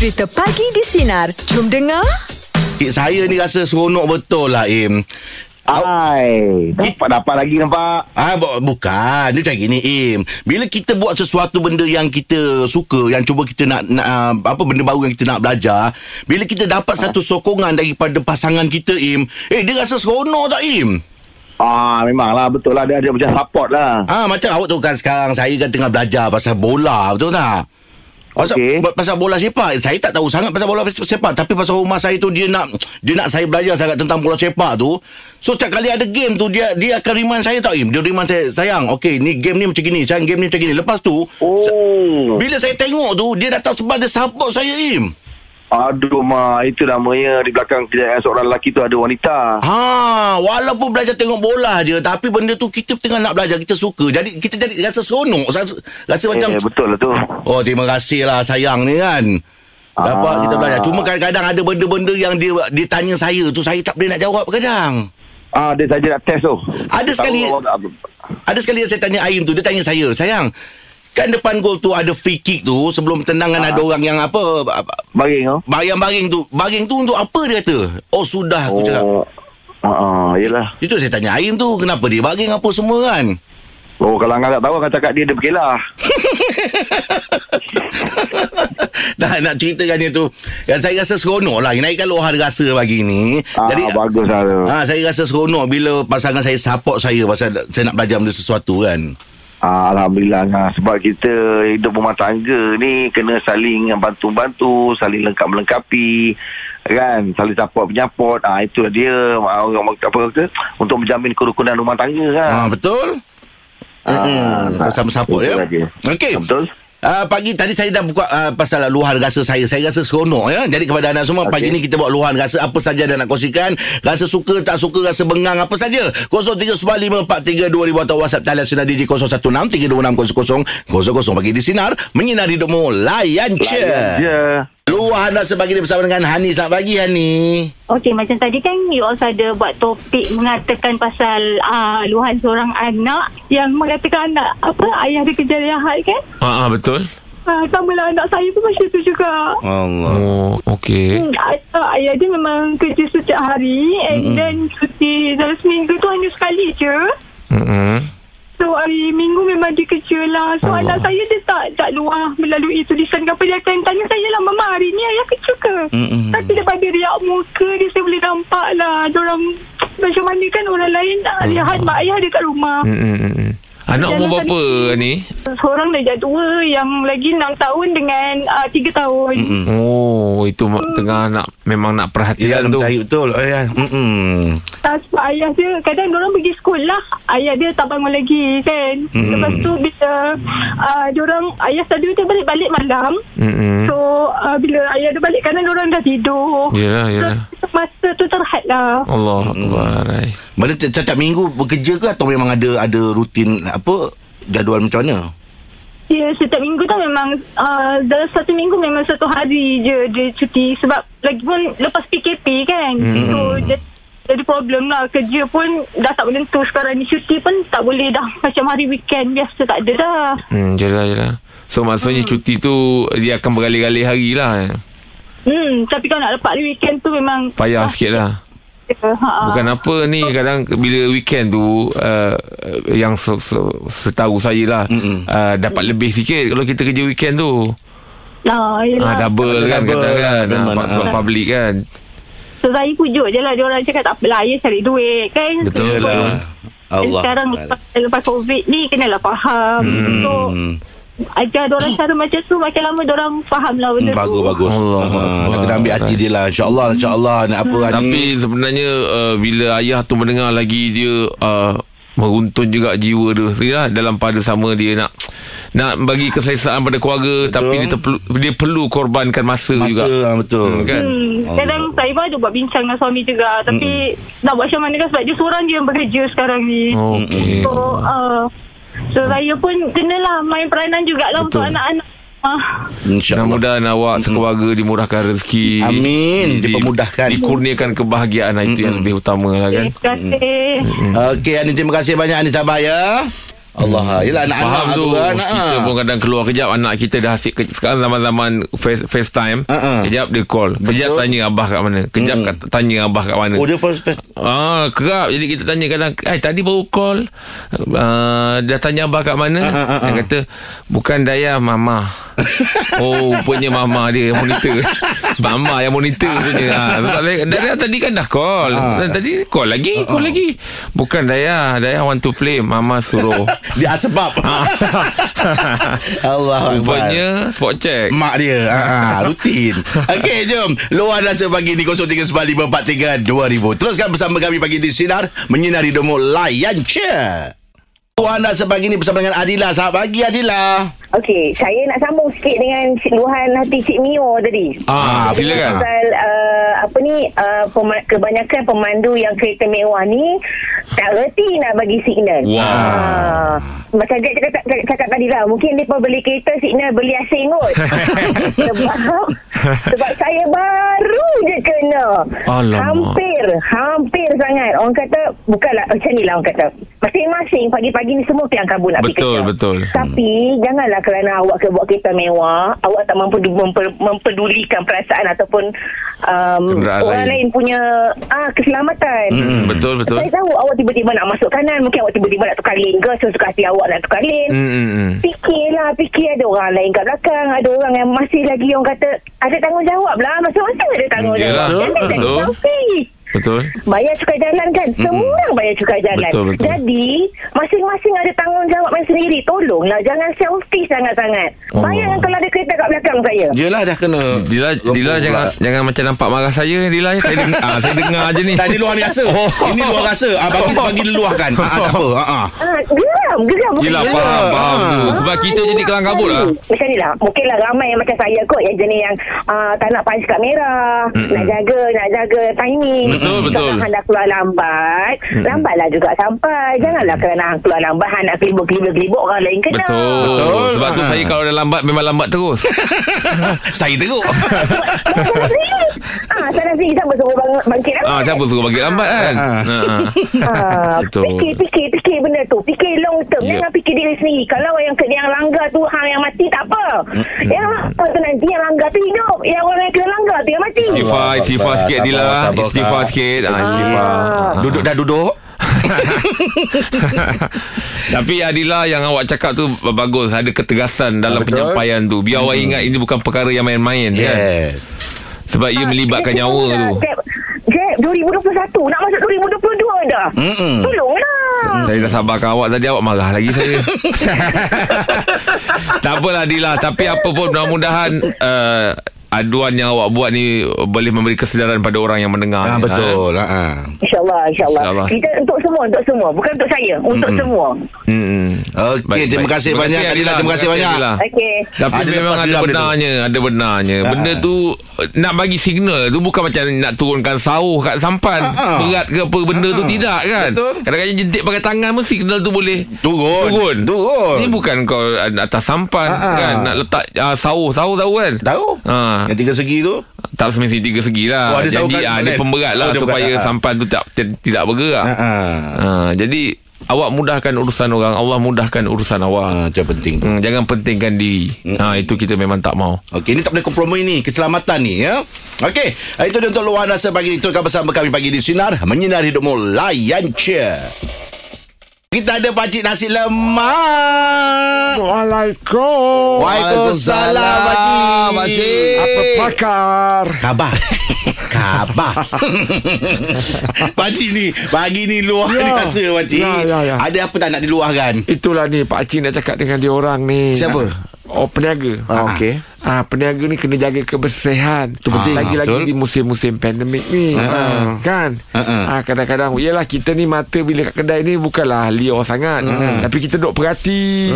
Cerita Pagi di Sinar. Jom dengar. Eh, Saya ni rasa seronok betul lah Im Hai, dapat dapat lagi nampak. Ah bu- bukan dia macam gini Im. Bila kita buat sesuatu benda yang kita suka, yang cuba kita nak, nak uh, apa benda baru yang kita nak belajar, bila kita dapat satu sokongan daripada pasangan kita Im, eh dia rasa seronok tak Im? Ah, memanglah betul lah dia ada macam support lah. Ah macam awak tahu kan sekarang saya kan tengah belajar pasal bola, betul tak? Pasal, okay. pasal bola sepak Saya tak tahu sangat pasal bola sepak. Tapi pasal rumah saya tu Dia nak Dia nak saya belajar sangat Tentang bola sepak tu. So setiap kali ada game tu Dia dia akan remind saya Im? Dia remind saya Sayang Okay ni game ni macam gini Sayang game ni macam gini. Lepas tu Oh. Bila saya tengok tu Dia datang sebab Dia support saya Im Aduh, ma, itu namanya di belakang kejayaan seorang lelaki tu ada wanita. Ha, walaupun belajar tengok bola je Tapi benda tu Kita tengah nak belajar Kita suka Jadi kita jadi rasa seronok Rasa, rasa macam eh, betul lah tu. Oh terima kasih lah sayang ni kan Dapat Ah. kita belajar Cuma kadang-kadang ada benda-benda yang dia dia tanya saya tu Saya tak boleh nak jawab kadang Ah, dia saja nak test tu. Ada sekali- Tahu awak- Ada sekali yang saya tanya Aim tu Dia tanya saya Sayang Kan depan gol tu ada free kick tu Sebelum tendangan ada orang yang apa Baring tu. Baring-baring tu Baring tu untuk apa dia kata Oh sudah aku cakap Oh. Ah, ah, yelah. Itu saya tanya Aim tu Kenapa dia baring apa semua kan Oh, kalau Angah tak tahu, Angah cakap dia, dia berkelah. Dah nak ceritakan dia tu Yang saya rasa seronok lah Naikkan luahan rasa pagi ni Ah, bagus lah tu. Ha, saya rasa seronok bila pasangan saya support saya pasal saya nak belajar benda sesuatu kan. Ah, Alhamdulillah Angah. Sebab kita hidup rumah tangga ni kena saling bantu-bantu, saling lengkap-melengkapi. Kan? Saling support penyapot. Ah, itulah dia. ah, Orang apa kata? Untuk menjamin kerukunan rumah tangga kan. Ha, betul? Ah, Hmm, sama support ya. Okey. Betul. Uh, pagi tadi saya dah buka uh, pasal luahan rasa saya. Saya rasa seronok ya. Jadi kepada anda semua okay. pagi ni kita buat luahan rasa apa saja anda nak kongsikan. Rasa suka tak suka rasa bengang apa saja. 0395432000 atau WhatsApp talian sinar DJ 0163260000 pagi di sinar menyinari hidupmu layan je. Layan je. Luahan rasa pagi ni bersama dengan Hani. Selamat pagi Hani. Okey, macam tadi kan you also ada buat topik mengatakan pasal uh, luahan seorang anak yang mengatakan anak apa ayah dia kerja jahat kan? Ah, ah betul. Uh, sama lah anak saya pun macam tu juga. Allah. Oh, okey. Hmm, ayah, ayah dia memang kerja setiap hari and mm-hmm. then cuti dalam seminggu tu hanya sekali je. Hmm. So hari minggu memang dia kerja lah. So Allah. anak saya dia tak tak luar melalui tulisan ke apa dia akan tanya saya lah mama hari ni ayah kerja ke? Mm-mm. Tapi daripada riak muka dia saya boleh nampak lah. Diorang macam mana kan orang lain tak lihat mak ayah dia kat rumah. Hmm. Anak umur berapa ni? Seorang dah jadi dua yang lagi enam tahun dengan uh, tiga tahun. Mm-mm. Oh, itu mak tengah nak memang nak Ya, perhatian tu. cari betul. Oh, ya. Mm-mm. Tak sebab ayah dia Kadang orang pergi sekolah Ayah dia tak bangun lagi kan Hmm. Lepas tu bila uh, Diorang Ayah selalu dia balik-balik malam Hmm. So uh, bila ayah dia balik Kadang orang dah tidur Yalah, yalah. So, Masa tu terhad lah Allah Akbar. ai. Mana ti- setiap minggu bekerja ke atau memang ada ada rutin apa jadual macam mana? Ya setiap minggu tu memang uh, Dalam satu minggu memang satu hari je Dia cuti Sebab lagipun lepas PKP kan Hmm. So jadi, jadi problem lah Kerja pun dah tak menentu Sekarang ni cuti pun tak boleh dah Macam hari weekend Biasa tak ada dah Hmm, jelah, jelah. So, maksudnya cuti tu dia akan bergalih-galih hari lah. Hmm, tapi kalau nak dapat weekend tu memang Payah sikit lah. Ha, Bukan apa ni kadang bila weekend tu uh, yang se- se- setahu saya lah Mm-mm. uh, dapat lebih sikit kalau kita kerja weekend tu. Nah, Ah yelah. double kan Double, kata kan. memang, Ah, sebab ah. public kan. So saya pujuk je lah Diorang cakap tak apalah Ayah cari duit kan Betul So, dan Allah. Sekarang lepas, lepas COVID ni Kenalah faham Hmm. So Ajar diorang cara macam tu Makin lama diorang faham lah benda Hmm, bagus tu bagus. Allah Ha, nak Akbar. kena ambil hati dia lah. Insya-Allah insya-Allah nak apa Hani. Tapi sebenarnya uh, bila ayah tu mendengar lagi dia uh, meruntun juga jiwa dia Yalah, dalam pada sama dia nak nak bagi keselesaan pada keluarga betul. tapi dia, terperlu, dia perlu korbankan masa, masa juga. ah, betul. Hmm, kan? Hmm, kadang saya pun ada buat bincang dengan suami juga Tapi nak buat macam mana kan Sebab dia seorang je yang bekerja sekarang ni Oh, Okey. So uh, So saya pun kenalah main peranan jugalah Untuk Betul. anak-anak Ah, InsyaAllah. Mudah-mudahan awak sekeluarga dimurahkan rezeki. Amin. Di- Dipermudahkan. Dikurniakan kebahagiaan Itu yang lebih utama lah kan. Terima kasih Okey Ani terima kasih banyak Ani sabar ya. Allah. Yelah anak-anak Faham tu kan. Kita ah. pun kadang keluar kejap Anak kita dah asyik ke- Sekarang zaman-zaman face, FaceTime Ha, ha. Kejap dia call Kejap Betul. tanya abah kat mana Kejap kat, tanya abah kat mana Oh dia first first. Ah, kerap. Jadi kita tanya kadang, "Eh, tadi baru call. Uh, dia tanya abah kat mana?" Ah, ah, ah, Dia ah. kata, "Bukan Daya, mama." oh, rupanya mama dia yang monitor. mama yang monitor punya. Ah, Daya, Daya tadi kan dah call. Ah. Dan Tadi call lagi, call lagi. Bukan Daya, Daya want to play, mama suruh. Dia sebab. Allah Akbar. rupanya spot check. Mak dia ha, ha, Rutin Okey jom Luar rasa pagi ni 0395432000 Teruskan bersama kami pagi di Sinar Menyinari Domo Layan je Luar rasa pagi ni bersama dengan Adila Selamat pagi Adila Okey, saya nak sambung sikit dengan luahan hati Cik Mio tadi. Ah, Jadi silakan. Pasal uh, apa ni uh, pema- kebanyakan pemandu yang kereta mewah ni tak reti nak bagi signal. Wah. Ah, macam Jack cakap, cakap, cakap tadi lah Mungkin dia beli kereta Signal beli asing kot Sebab Sebab saya baru je kena Alamak. Hampir Hampir sangat Orang kata Bukanlah Macam ni lah orang kata Masing-masing Pagi-pagi ni semua Kelang kabut nak pergi Betul, kerja betul. Tapi Janganlah kerana awak ke buat kereta mewah Awak tak mampu memper, mempedulikan perasaan Ataupun um, Kenderaan Orang lain. lain punya ah Keselamatan Hmm, betul, betul. Saya tahu awak tiba-tiba nak masuk kanan Mungkin awak tiba-tiba nak tukar lane ke Sesuka hati awak nak tukar lane Hmm, hmm, hmm. Fikirlah Fikir ada orang lain kat belakang Ada orang yang masih lagi Orang kata Ada tanggungjawab lah Masa-masa ada tanggungjawab Yelah, Jangan jadi betul. Bayar cukai jalan kan Semua orang bayar cukai jalan Betul, betul. Jadi Masing-masing ada tanggungjawab yang sendiri Tolonglah Jangan selfish sangat-sangat Oh. Bayangkan kalau ada kereta kat belakang saya Yelah dah kena Dila, Dila jangan jangan macam nampak marah saya Dila saya dengar, ah, saya dengar je ni. Tadi luar rasa Oh. Ini luar rasa ah, Bagi, bagi luahkan ah, ah, Tak apa ah, ah. Ah, geram, geram. Yelah faham, faham tu. Sebab kita jadi kelang kabut lah. Macam ni lah. Mungkinlah ramai yang macam saya kot. Yang jenis yang uh, tak nak punch kad merah. Mm-mm. Nak jaga, nak jaga timing. Betul, betul. Kalau hang dah keluar lambat, Mm-mm. lambatlah juga sampai. Janganlah kerana hang keluar lambat, hang nak kelibuk-kelibuk-kelibuk orang lain kena. Betul. Betul. Sebab tu Ah. saya kalau dah lambat memang lambat terus. Saya teruk. Ah, salah sendiri. Siapa suruh bang, bangkit lambat? ah, siapa suruh bagi lambat kan? Ah. Ha, ha. Ah, Betul. fikir, fikir, fikir benda tu. Fikir long term. Ya. Jangan fikir diri sendiri. Kalau yang yang langgar tu hang yang mati tak apa. Yang apa tu nanti yang langgar tu hidup. Yang orang yang kena langgar tu yang mati. Istighfar Sabar, sikit Dila. sabar, sabar. Istighfar sikit. Ah. Ah. Duduk dah duduk Tapi Adila yang awak cakap tu bagus ada ketegasan dalam betul. penyampaian tu. Biar orang ingat ini bukan perkara yang main-main kan. Sebab ia melibatkan Jeb, nyawa tu. Jeb, Jeb, 2021 nak masuk 2022 dah. Mm-mm. Tolonglah. Saya dah sabarkan awak tadi Awak marah lagi saya Tak apalah Dila Tapi apa pun Mudah-mudahan uh, Aduan yang awak buat ni Boleh memberi kesedaran Pada orang yang mendengar ah, ni, Betul ah, ah. InsyaAllah, insyaAllah. InsyaAllah. Kita untuk semua, untuk semua. Bukan untuk saya. Untuk semua. ha? Hmm. Okey Baik, terima baik. kasih Terima banyak kasih, Adila Adila. Terima kasih banyak. Okey. Tapi Ada memang ada tu. benarnya Ada benarnya Ah. Benda tu Nak bagi signal tu Bukan macam nak turunkan sauh Kat sampan Ah, ah. Berat ke apa Benda tu Ah, ah. tidak kan Betul. Kadang-kadang jentik pakai tangan pun Signal tu boleh Turun Turun Turun Ni bukan kau atas sampan Ah, ah. kan Nak letak uh, sauh Sauh tahu kan Tahu Ah. Yang tiga segi tu Tak semestinya tiga segi lah Oh, ada Jadi lain. dia pemberat lah Oh, dia Supaya berat. Ah. sampan tu tak, tidak bergerak ah, ah. Ah, Jadi Awak mudahkan urusan orang Allah mudahkan urusan awak Ah, Itu yang penting Hmm, jangan pentingkan diri. Ha, itu kita memang tak mau. Okey, ini tak boleh kompromi ni. Keselamatan ni, ya. Okey, itu dia untuk luahan rasa pagi ni. Teruskan bersama kami pagi di Sinar. Menyinar hidupmu. Layan je. Kita ada pakcik nasi lemak. Assalamualaikum. Waalaikumsalam, pakcik. Pakcik. Apa pakar? Khabar. Khabar. pakcik ni, pagi ni luahan Ya. rasa, pakcik. Ya, ya, ya. Ada apa tak nak diluahkan? Itulah ni Pak Cik nak cakap dengan dia orang ni. Siapa? Oh peniaga. Ah, okey. Ah peniaga ni kena jaga kebersihan. Itu penting. Lagi-lagi Betul. di musim-musim pandemik ni. Ah. Kan? Ah, Ah kadang-kadang yalah kita ni mata bila kat kedai ni bukanlah liar sangat. Tapi kita duk perhati.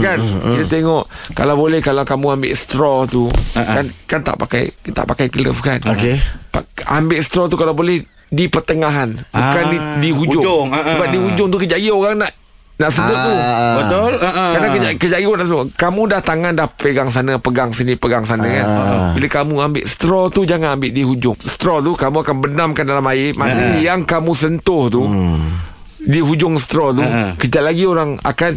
Kan? Kita tengok kalau boleh kalau kamu ambil straw tu kan kan tak pakai tak pakai glove kan. Okey. Pak- ambil straw tu kalau boleh di pertengahan bukan Ah, di, di hujung, hujung, ah, sebab ah. di hujung tu kejap lagi orang nak nak sedut tu Ah. Betul? Ah, ah. Kadang kejap, kejap lagi orang dah suruh Kamu dah tangan dah pegang sana Pegang sini Pegang sana kan Ah. Bila kamu ambil straw tu Jangan ambil di hujung Straw tu kamu akan benamkan dalam air Maknanya Ah. yang kamu sentuh tu di hujung straw tu, Ha-ha. kejap lagi orang akan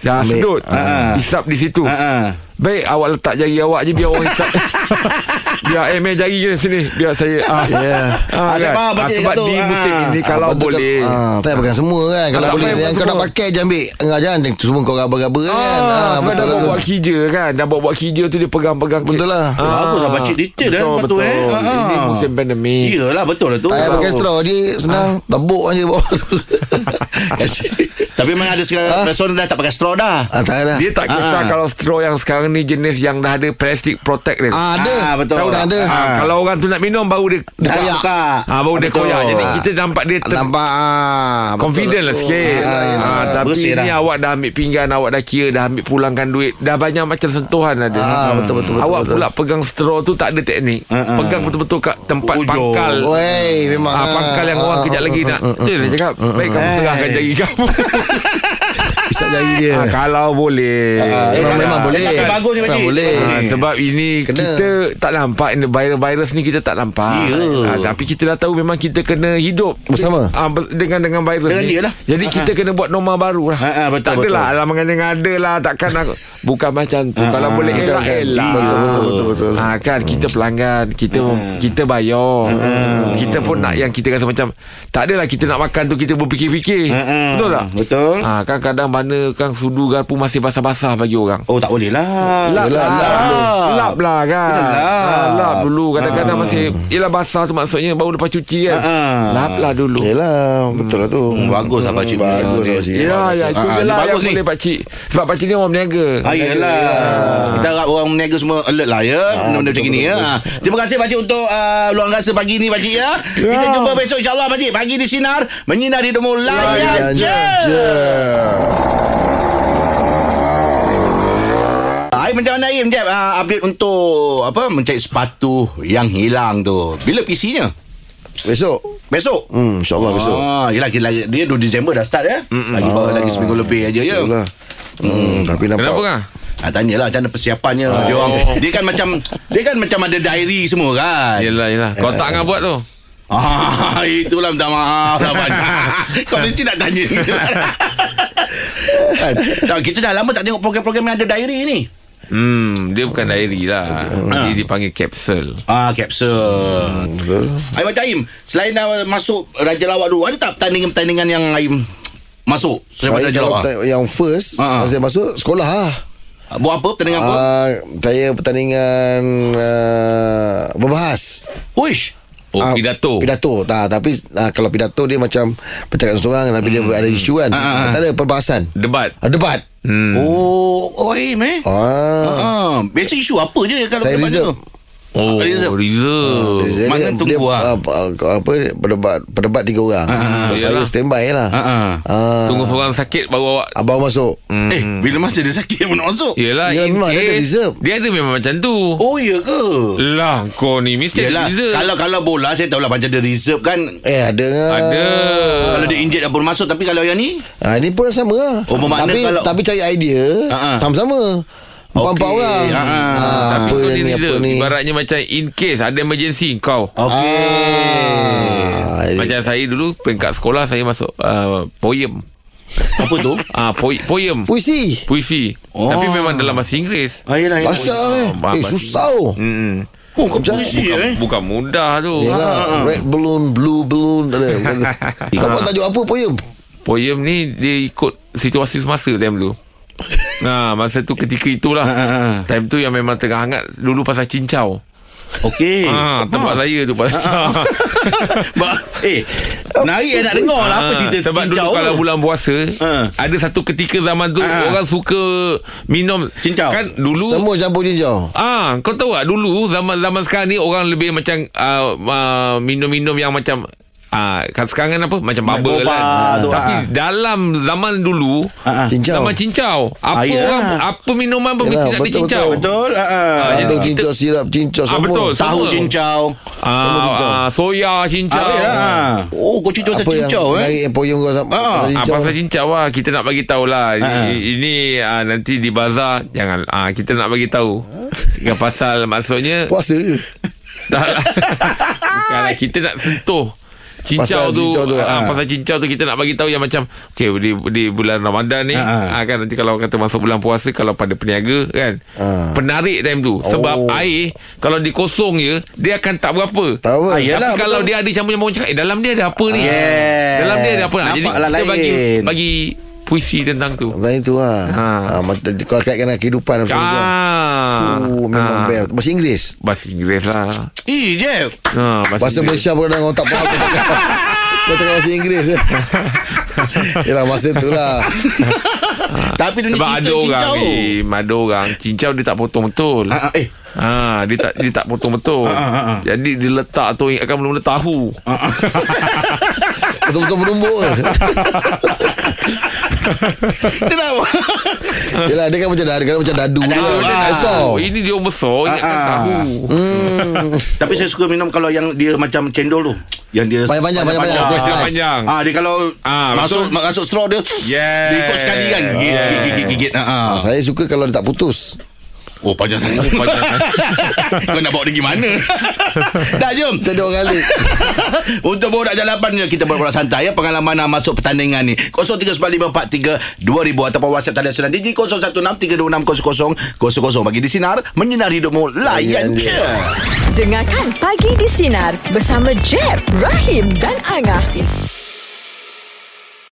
dah sedut. Ha-ha. Hisap di situ. Ha-ha. Baik awak letak jari awak je biar orang hisap. biar eh main jari je sini biar saya ah. Ya. Ah, Ah, saya kan? faham, Ah, sebab di Ah. musim ini kalau boleh Kan, ah, tak bukan semua kan Kalau Tak boleh Yang kau nak pakai je ambil Enggak jangan Semua kau raba-raba kan Ah, ah, Betul dah lah buat hija kan Dah buat-buat hija tu Dia pegang-pegang Betul lah. Bagus lah, pakcik detail dah, betul, tu, betul. eh. Ah. Ini musim pandemik Iyalah betul lah tu. Tak payah pakai straw je Senang Tabuk je bawah tu Tapi memang ada sekarang Person dah tak pakai straw dah. ah, Tak ada Dia tak kisah Ah. kalau straw yang sekarang ni jenis yang dah ada plastic protect dia. ah, Ada Ah, betul. Tahu tak ada Ah, kalau orang tu nak minum baru dia Dia koyak. buka. Ah baru dia Betul. koyak. Jadi Ah. kita nampak dia ter- Nampak ah, betul confident lah sikit. Yelah, yelah. Ah, tapi Bersih ni dah. awak dah ambil pinggan, awak dah kira dah ambil pulangkan duit, dah banyak macam sentuhan ada. Ah, betul, betul, betul, Awak betul. pula pegang straw tu tak ada teknik. Ah, ah. Pegang betul-betul kat tempat Ujung. pangkal. Wey memang Ah, pangkal yang orang kejap lagi nak Tu dia cakap Baik kamu serahkan jari kamu Isap jari dia ah, Kalau boleh Memang, eh, memang ah, boleh dia tak bagus ni, Memang boleh Ah, sebab ini Kena. kita tak nampak virus-virus ni kita tak nampak. Ya. Ah, tapi kita dah tahu memang kita kena hidup Bersama. Ber- dengan dengan virus Dengan ni. dia lah. Jadi Ah, kita kena buat norma baru lah. Ah, ah, betul, tak adalah alam mengandung ada lah takkan aku bukan macam tu. Kalau ah, boleh betul, elak kan? elak. Betul, betul, betul, betul. Ah, kan kita pelanggan, kita kita bayar. Kita pun nak yang kita rasa macam tak adalah kita nak makan tu kita berfikir-fikir. Ah. Betul tak? Betul. Ah, kan kadang mana kan sudu garpu masih basah-basah bagi orang. Oh tak boleh lah. Lap lah lap lah kan lap. ha, Lap dulu Kadang-kadang masih Yelah basah tu maksudnya Baru lepas cuci kan Ha, ha. Lap lah dulu Yelah Betul lah tu Hmm, bagus lah pakcik. Bagus lah pakcik Ya ya Itu Ah, lah bagus Yang ni. boleh pakcik Sebab pakcik ni orang berniaga Ah, yelah. Kita harap orang meniaga semua alert lah ya. Benda-benda macam ni ya. Ah. Terima kasih pakcik untuk luang rasa pagi ni pakcik ya. Kita Ya. jumpa besok insyaAllah pakcik. Pagi di Sinar. Menyinar hidupmu. Layan Layan je. je Aim macam mana Aim Jeb uh, Update untuk Apa Mencari sepatu Yang hilang tu Bila PC-nya Besok Besok Hmm InsyaAllah besok Ah, yelah, kita lagi, dia 2 Disember dah start ya. Lagi baru lagi seminggu lebih aja ya. Betul lah Hmm, tapi nampak Kenapa kan Ah, tanyalah macam mana persiapannya dia orang. Dia kan macam dia kan macam ada diary semua kan. Yelah yelah Kau tak nak buat tu Ah, itulah minta maaf lah. Kau mesti nak tanya kan? Kita dah lama tak tengok program-program yang ada diary ni. Hmm Dia bukan diary lah Dia dipanggil capsule Ah, capsule. Betul Aim macam Aim, selain dah masuk Raja Lawak dulu, ada tak pertandingan-pertandingan yang Aim masuk Saya Raja Lawak? ta- yang first Ha, ha. Saya masuk sekolah lah Buat apa pertandingan apa? Ah, Saya pertandingan uh, Berbahas Uish. Oh Ah, pidato Pidato tak, Tapi uh, kalau pidato dia macam Bercakap seorang Tapi dia ada isu kan Ah, ah, ah. Tak ada perbahasan Debat Ah, Debat hmm. Oh, oh Aim eh. ah. Ah, biasa isu apa je kalau Saya debat reserve. tu? Oh Reserve. Reserve Dia- Mana dia- tunggu dia, lah. ah, apa Berdebat Berdebat tiga orang ah, Saya Yalah. standby lah Ha ah. ah. Tunggu seorang sakit Baru awak Abang masuk hmm. Eh, bila masa dia sakit pun nak masuk? Yelah Ya, in memang dia ada reserve. Dia ada memang macam tu Oh, ya ke? Lah kau ni Mesti ada Yelah, reserve kalau kalau bola saya tahulah macam dia reserve kan. Eh ada kan Ada Kalau dia injet pun masuk tapi kalau yang ni Ah, ini pun sama lah. Oh, bermakna tapi, kalau- tapi cari idea Ah, ah. sama-sama. Empat-empat Okey. orang. Ah, ah. Ah, Tapi apa kau ni, ni apa ni. Ibaratnya macam In case Ada emergency Kau Okey. Ah, Macam saya dulu Peringkat sekolah Saya masuk uh, Poem Apa tu? Ah, po- Poem Puisi. Puisi Oh. Tapi memang dalam bahasa Inggeris Ah, yelah, yelah. Bahasa eh. Ah, Eh susah oh. Hmm. Oh, kau puisi Bukan, eh? bukan mudah tu Yelah Red balloon Blue balloon ada. Kau buat tajuk apa poem Poem ni Dia ikut Situasi semasa time tu Nah, masa tu ketika itulah Ah, ah, ah. Time tu yang memang tengah hangat Dulu pasal cincau Okey. Ah, tempat saya tu pasal Ba- eh, menarik eh nak dengar lah apa Ah, cerita Sebab cincau dulu kalau bulan puasa Ah. Ada satu ketika zaman tu Ah. Orang suka Minum Cincau. Kan dulu Semua campur jinjau Ah, kau tahu tak dulu zaman zaman sekarang ni orang lebih macam uh, uh, minum-minum yang macam Ah, kan sekarang kan apa macam bubble boba kan. tu, Tapi ah. dalam zaman dulu ah. Cincau zaman cincau. Apa yelah. orang apa minuman pun mesti nak betul, cincau. Betul. Jadi Ada kita- cincau Sirap cincau Ah, semua betul. Tahu semua. cincau. Semua cincau. Ah, ah, soya cincau. Ah, yelah. Oh, kau cerita pasal Apa yang cincau eh? yang poem kau sama- Ah, pasal Ah, cincau pasal cincau lah Kita nak bagi tahu lah Ah. Ini, ini ah, nanti di bazar Jangan ah, Kita nak bagi tahu Yang pasal Maksudnya Puasa Dah lah Bukanlah kita nak sentuh Cincau Pasal tu, cincau tu, ah, ah. Pasal cincau tu Kita nak bagi tahu yang macam Okay di, di bulan Ramadan ni Ah, ah, kan Nanti kalau kata Masuk bulan puasa Kalau pada peniaga kan Ah. Penarik time tu Sebab Oh. air Kalau dikosong je Dia akan tak berapa Tahu? Ah, ya. Yalah, Tapi kalau betul. dia ada campur-campur cakap Eh dalam dia ada apa ni Yes. Dalam dia ada apa Jadi Nampaklah kita bagi lain. Bagi puisi tentang tu Lain tu lah Ha. ha. ha Kalau kaitkan dengan kehidupan apa semua kan. Ah, Oh, memang ah. best Bahasa Inggeris Bahasa Inggeris lah Eh Jeff ha, Bahasa Inggeris. Malaysia pun kadang orang tak faham Kau cakap bahasa Inggeris je Yelah masa tu lah Tapi dia ni Sebab ada orang cincau eh, Ada orang Cincau dia tak potong betul ah, Eh Ha, dia tak dia tak potong betul. Ah, ah, ah. Jadi dia letak tu ingatkan mula-mula tahu. Betul-betul berumbuk ke Kenapa Yelah dia kan macam dadu Dia macam dadu dia kan. Besar Ini dia orang besar ingatkan Ah, ah. tahu. Hmm. Tapi saya suka minum Kalau yang dia macam cendol tu Yang dia Panjang-panjang, panjang-panjang. Ah, Dia panjang. Ah dia kalau Ah, masuk betul. masuk straw dia Yes. Dia ikut sekali kan Gigit Yes. gigit gigit, gigit. Ah, ah. Saya suka kalau dia tak putus Oh panjang sangat. Panjang Kau nak bawa dia pergi mana? Dah jom. Jadi orang kali. Untuk borak jalapan Kita borak santai ya. Pengalaman nak masuk pertandingan ni. 0395432000 Ataupun WhatsApp talian senang DJ 0163260000 Bagi di Sinar Menyinari hidupmu. Layan je. Dengarkan Pagi di Sinar bersama Jeb, Rahim dan Angah.